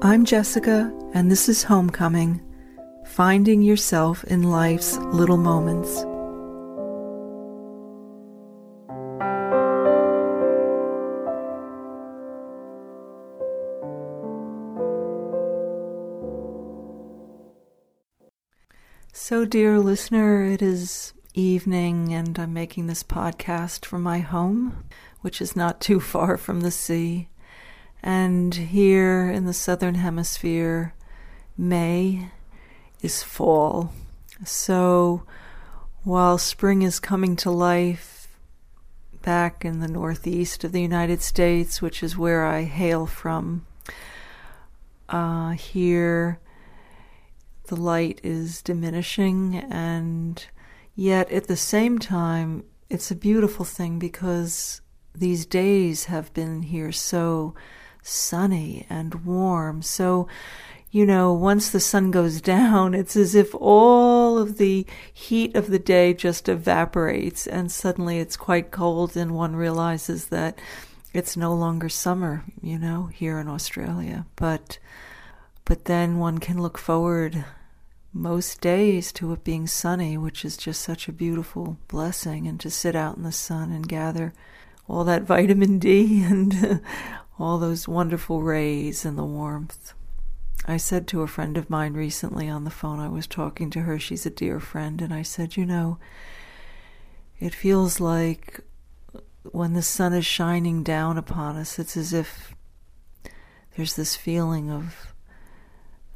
I'm Jessica, and this is Homecoming Finding Yourself in Life's Little Moments. So, dear listener, it is evening, and I'm making this podcast from my home, which is not too far from the sea. And here in the southern hemisphere, May is fall. So while spring is coming to life back in the northeast of the United States, which is where I hail from, uh, here the light is diminishing, and yet at the same time, it's a beautiful thing because these days have been here so sunny and warm. So, you know, once the sun goes down, it's as if all of the heat of the day just evaporates and suddenly it's quite cold and one realizes that it's no longer summer, you know, here in Australia. But but then one can look forward most days to it being sunny, which is just such a beautiful blessing, and to sit out in the sun and gather all that vitamin D and all those wonderful rays and the warmth. I said to a friend of mine recently on the phone, I was talking to her, she's a dear friend, and I said, You know, it feels like when the sun is shining down upon us, it's as if there's this feeling of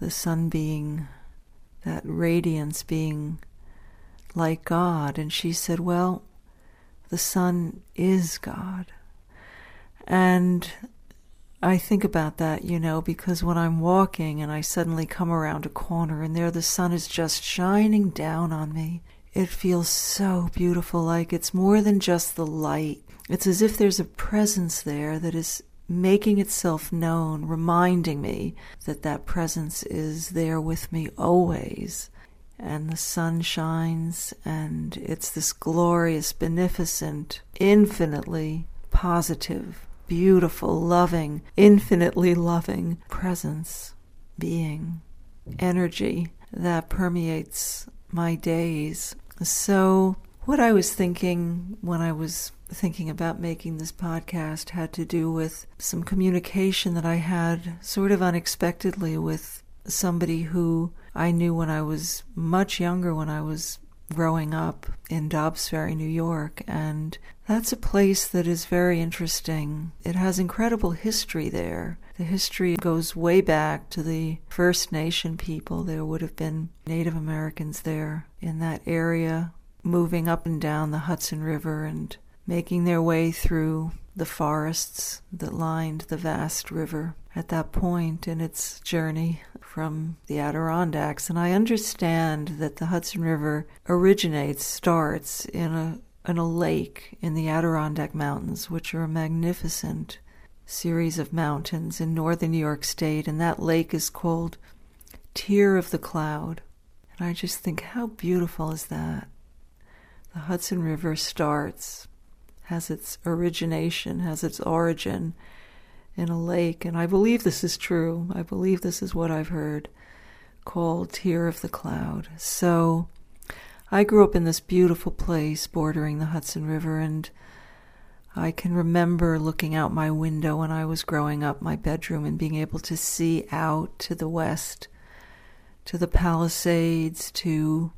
the sun being, that radiance being like God. And she said, Well, the sun is God. And I think about that, you know, because when I'm walking and I suddenly come around a corner and there the sun is just shining down on me, it feels so beautiful. Like it's more than just the light. It's as if there's a presence there that is making itself known, reminding me that that presence is there with me always. And the sun shines, and it's this glorious, beneficent, infinitely positive beautiful, loving, infinitely loving presence, being, energy that permeates my days. So, what I was thinking when I was thinking about making this podcast had to do with some communication that I had sort of unexpectedly with somebody who I knew when I was much younger, when I was growing up in Dobbs Ferry, New York, and that's a place that is very interesting. It has incredible history there. The history goes way back to the First Nation people. There would have been Native Americans there in that area, moving up and down the Hudson River and making their way through the forests that lined the vast river at that point in its journey from the Adirondacks. And I understand that the Hudson River originates, starts in a, in a lake in the Adirondack Mountains, which are a magnificent series of mountains in northern New York State. And that lake is called Tear of the Cloud. And I just think, how beautiful is that? The Hudson River starts, has its origination, has its origin in a lake, and I believe this is true. I believe this is what I've heard called Tear of the Cloud. So I grew up in this beautiful place bordering the Hudson River, and I can remember looking out my window when I was growing up, my bedroom, and being able to see out to the west, to the Palisades, to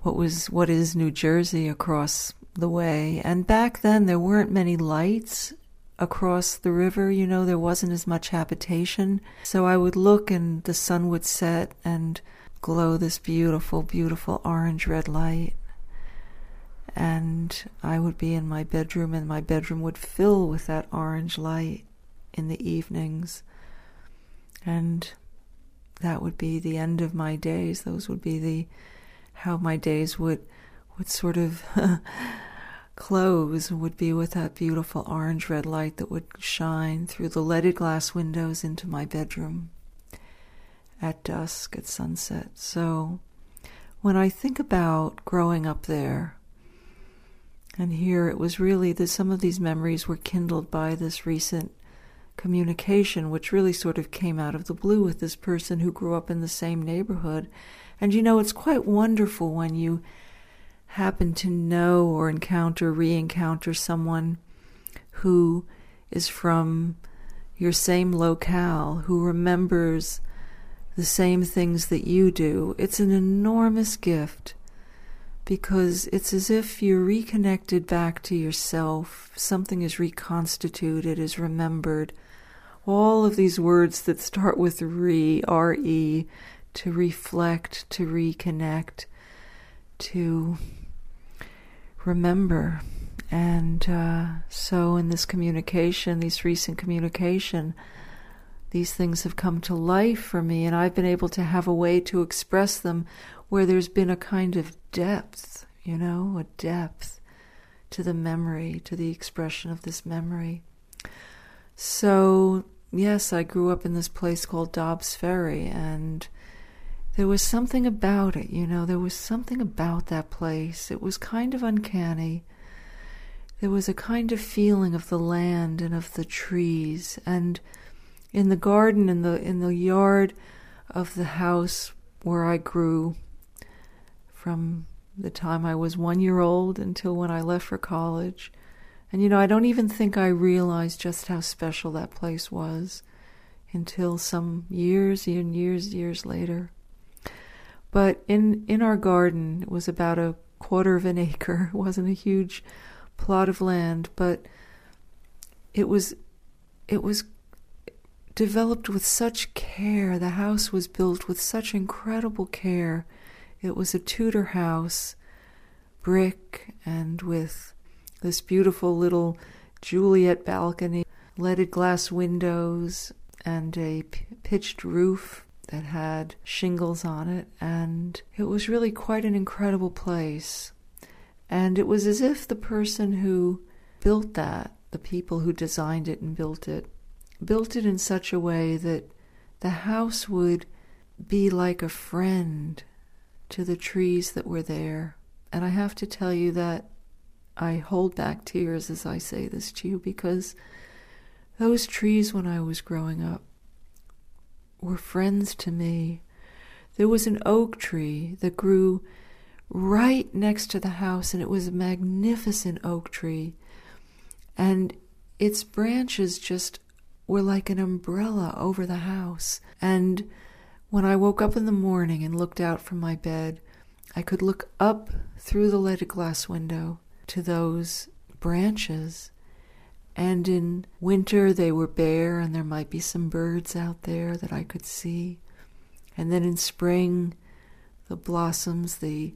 what was what is New Jersey across the way. And back then there weren't many lights across the river, you know, there wasn't as much habitation. So I would look and the sun would set and glow this beautiful, beautiful orange red light. And I would be in my bedroom, and my bedroom would fill with that orange light in the evenings. And that would be the end of my days. Those would be the how my days would would sort of close would be with that beautiful orange red light that would shine through the leaded glass windows into my bedroom at dusk, at sunset. So when I think about growing up there, and here it was really that some of these memories were kindled by this recent communication, which really sort of came out of the blue with this person who grew up in the same neighborhood. And you know, it's quite wonderful when you happen to know or encounter, re encounter someone who is from your same locale, who remembers the same things that you do. It's an enormous gift because it's as if you're reconnected back to yourself. Something is reconstituted, is remembered. All of these words that start with re, re, to reflect, to reconnect, to remember. And uh, so, in this communication, this recent communication, these things have come to life for me, and I've been able to have a way to express them where there's been a kind of depth, you know, a depth to the memory, to the expression of this memory. So, yes, I grew up in this place called Dobbs Ferry, and there was something about it, you know, there was something about that place. It was kind of uncanny. There was a kind of feeling of the land and of the trees, and in the garden, in the in the yard of the house where I grew, from the time I was one year old until when I left for college. And you know, I don't even think I realized just how special that place was until some years and years, years later. But in, in our garden, it was about a quarter of an acre. It wasn't a huge plot of land, but it was it was developed with such care. The house was built with such incredible care it was a Tudor house, brick, and with this beautiful little Juliet balcony, leaded glass windows, and a p- pitched roof that had shingles on it. And it was really quite an incredible place. And it was as if the person who built that, the people who designed it and built it, built it in such a way that the house would be like a friend to the trees that were there. And I have to tell you that I hold back tears as I say this to you because those trees when I was growing up were friends to me. There was an oak tree that grew right next to the house, and it was a magnificent oak tree. And its branches just were like an umbrella over the house. And when I woke up in the morning and looked out from my bed, I could look up through the leaded glass window to those branches. And in winter, they were bare, and there might be some birds out there that I could see. And then in spring, the blossoms, the,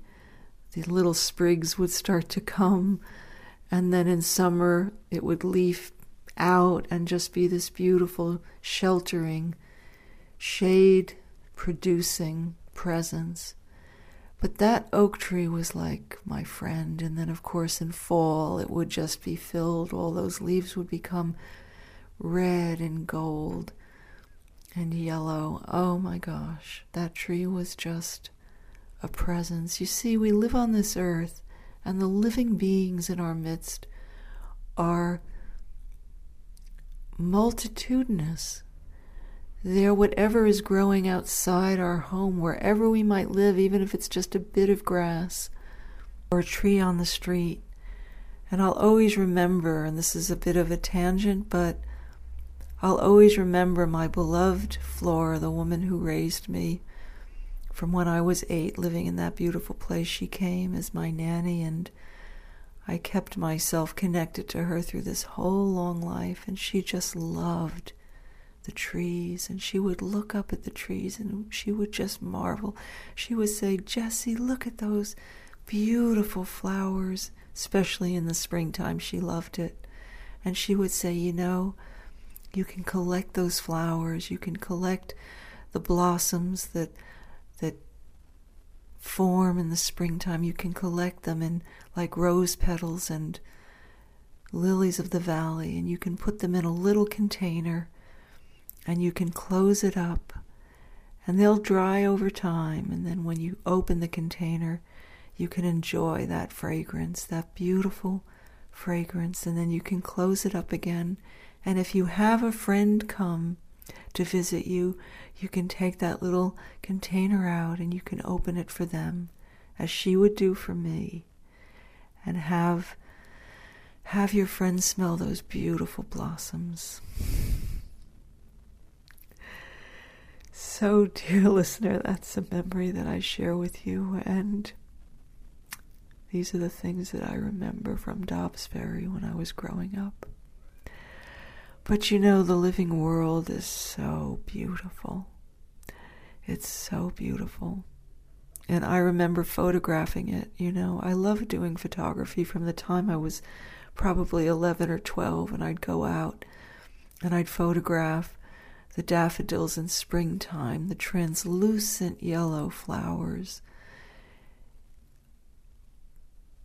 the little sprigs would start to come. And then in summer, it would leaf out and just be this beautiful, sheltering shade producing presence. But that oak tree was like my friend. And then, of course, in fall, it would just be filled. All those leaves would become red and gold and yellow. Oh my gosh, that tree was just a presence. You see, we live on this earth, and the living beings in our midst are multitudinous. There, whatever is growing outside our home, wherever we might live, even if it's just a bit of grass or a tree on the street. And I'll always remember, and this is a bit of a tangent, but I'll always remember my beloved Flora, the woman who raised me from when I was eight, living in that beautiful place. She came as my nanny, and I kept myself connected to her through this whole long life, and she just loved the trees, and she would look up at the trees and she would just marvel. She would say, Jessie, look at those beautiful flowers, especially in the springtime. She loved it. And she would say, You know, you can collect those flowers, you can collect the blossoms that that form in the springtime. You can collect them in like rose petals and lilies of the valley, and you can put them in a little container and you can close it up and they'll dry over time. And then when you open the container, you can enjoy that fragrance, that beautiful fragrance. And then you can close it up again And if you have a friend come to visit you, you can take that little container out and you can open it for them, as she would do for me, and have have your friends smell those beautiful blossoms. So, dear listener, that's a memory that I share with you, and these are the things that I remember from Dobbs Ferry when I was growing up. But you know, the living world is so beautiful. It's so beautiful. And I remember photographing it. You know, I love doing photography from the time I was probably 11 or 12, and I'd go out and I'd photograph the daffodils in springtime, the translucent yellow flowers,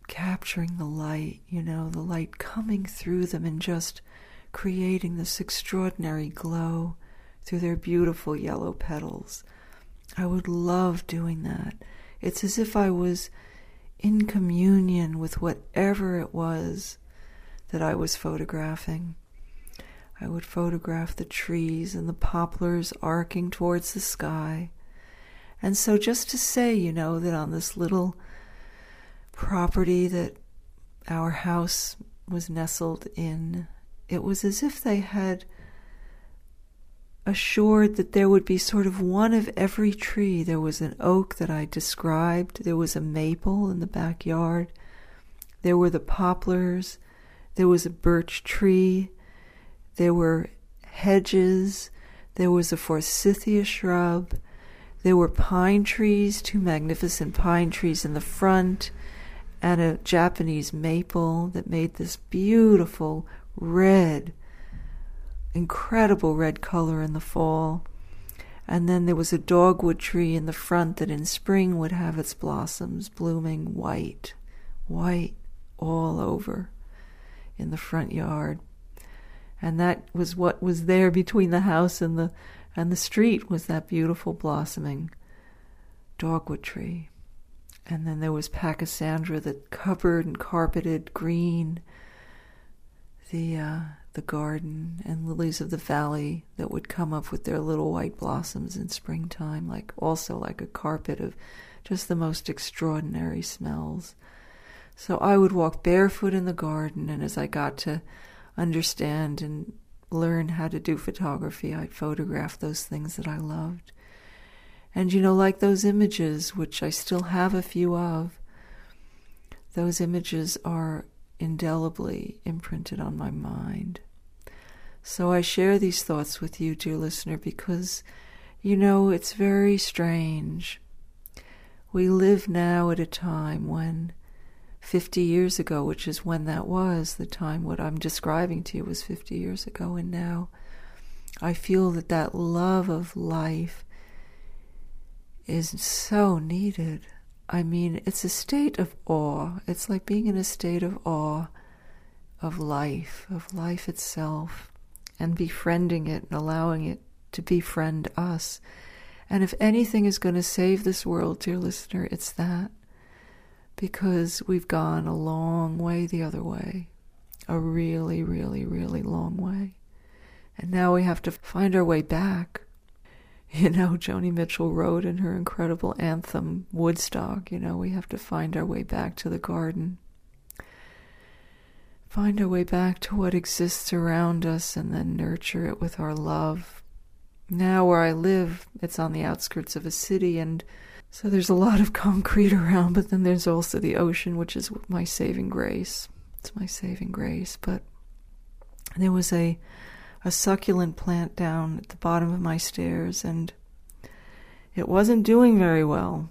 capturing the light, you know, the light coming through them and just creating this extraordinary glow through their beautiful yellow petals. I would love doing that. It's as if I was in communion with whatever it was that I was photographing. I would photograph the trees and the poplars arcing towards the sky. And so, just to say, you know, that on this little property that our house was nestled in, it was as if they had assured that there would be sort of one of every tree. There was an oak that I described, there was a maple in the backyard, there were the poplars, there was a birch tree, there were hedges, there was a forsythia shrub, there were pine trees, two magnificent pine trees in the front, and a Japanese maple that made this beautiful red, incredible red color in the fall. And then there was a dogwood tree in the front that in spring would have its blossoms blooming white, white all over in the front yard. And that was what was there between the house and the and the street was that beautiful blossoming dogwood tree. And then there was Pachysandra that covered and carpeted green the uh, the garden and lilies of the valley that would come up with their little white blossoms in springtime, like also like a carpet of just the most extraordinary smells. So I would walk barefoot in the garden, and as I got to understand and learn how to do photography, I'd photograph those things that I loved. And you know, like those images, which I still have a few of, those images are indelibly imprinted on my mind. So I share these thoughts with you, dear listener, because you know it's very strange. We live now at a time when 50 years ago, which is when that was, the time what I'm describing to you was 50 years ago, and now I feel that that love of life is so needed. I mean, it's a state of awe. It's like being in a state of awe of life, of life itself, and befriending it and allowing it to befriend us. And if anything is going to save this world, dear listener, it's that. Because we've gone a long way the other way. A really, really, really long way. And now we have to find our way back. You know, Joni Mitchell wrote in her incredible anthem, Woodstock, you know, we have to find our way back to the garden. Find our way back to what exists around us and then nurture it with our love. Now, where I live, it's on the outskirts of a city, and so there's a lot of concrete around, but then there's also the ocean, which is my saving grace. It's my saving grace. But there was a a succulent plant down at the bottom of my stairs, and it wasn't doing very well.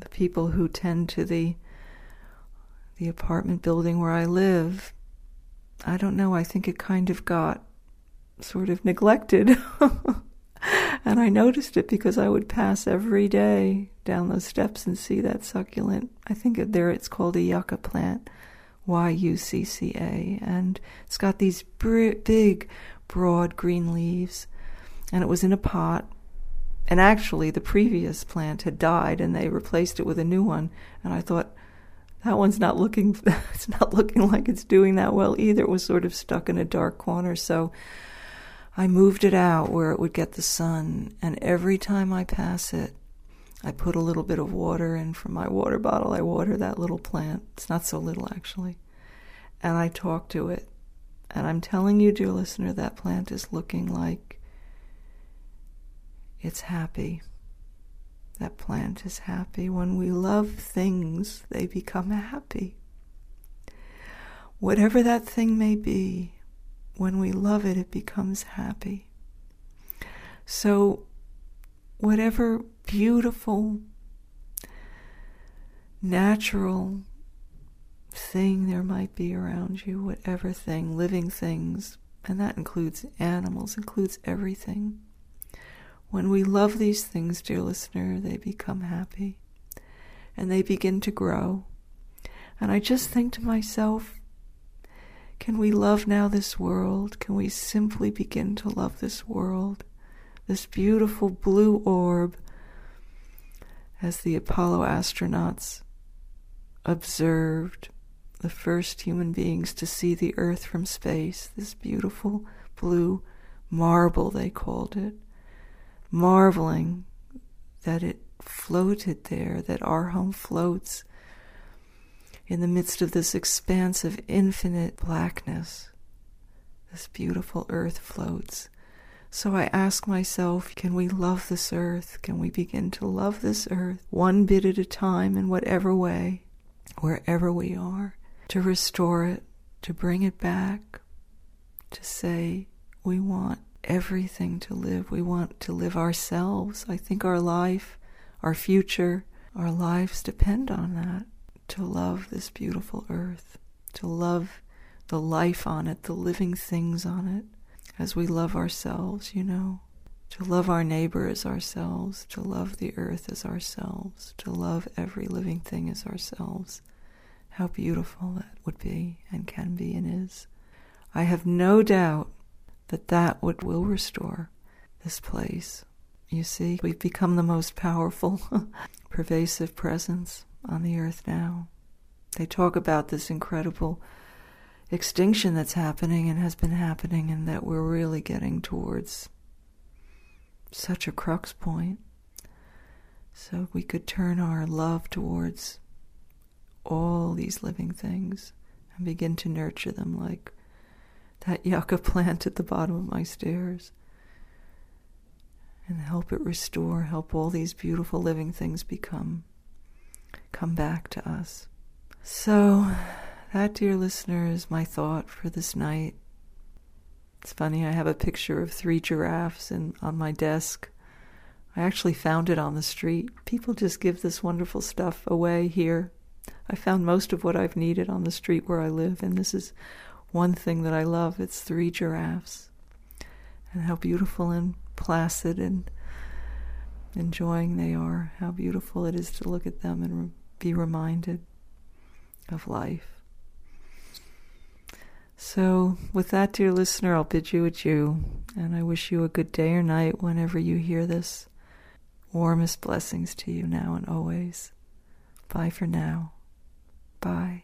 The people who tend to the the apartment building where I live, I don't know, I think it kind of got sort of neglected. and I noticed it because I would pass every day down those steps and see that succulent. I think there it's called a yucca plant, Y U C C A, and it's got these big broad green leaves, and it was in a pot. And actually, the previous plant had died, and they replaced it with a new one. And I thought, that one's not looking it's not looking like it's doing that well either. It was sort of stuck in a dark corner, so I moved it out where it would get the sun, and every time I pass it, I put a little bit of water in from my water bottle. I water that little plant. It's not so little actually. And I talk to it. And I'm telling you, dear listener, that plant is looking like it's happy. That plant is happy. When we love things, they become happy. Whatever that thing may be, when we love it, it becomes happy. So, whatever beautiful, natural thing there might be around you, whatever thing, living things, and that includes animals, includes everything. When we love these things, dear listener, they become happy and they begin to grow. And I just think to myself, can we love now this world? Can we simply begin to love this world? This beautiful blue orb as the Apollo astronauts observed the first human beings to see the Earth from space, this beautiful blue marble, they called it marveling that it floated there, that our home floats in the midst of this expanse of infinite blackness. This beautiful earth floats. So I ask myself, can we love this earth? Can we begin to love this earth one bit at a time in whatever way, wherever we are, to restore it, to bring it back, to say, we want everything to live. We want to live ourselves. I think our life, our future, our lives depend on that. To love this beautiful earth, to love the life on it, the living things on it, as we love ourselves, you know. To love our neighbor as ourselves, to love the earth as ourselves, to love every living thing as ourselves. How beautiful that would be and can be and is. I have no doubt that that would will restore this place. You see, we've become the most powerful, pervasive presence on the earth now. They talk about this incredible extinction that's happening and has been happening, and that we're really getting towards such a crux point. So we could turn our love towards all these living things and begin to nurture them like that yucca plant at the bottom of my stairs and help it restore, help all these beautiful living things become, come back to us. So, that, dear listener, is my thought for this night. It's funny, I have a picture of three giraffes in, on my desk. I actually found it on the street. People just give this wonderful stuff away here. I found most of what I've needed on the street where I live, and this is one thing that I love. It's three giraffes. And how beautiful and placid and enjoying they are. How beautiful it is to look at them and be reminded of life. So, with that, dear listener, I'll bid you adieu, and I wish you a good day or night whenever you hear this. Warmest blessings to you now and always. Bye for now. Bye.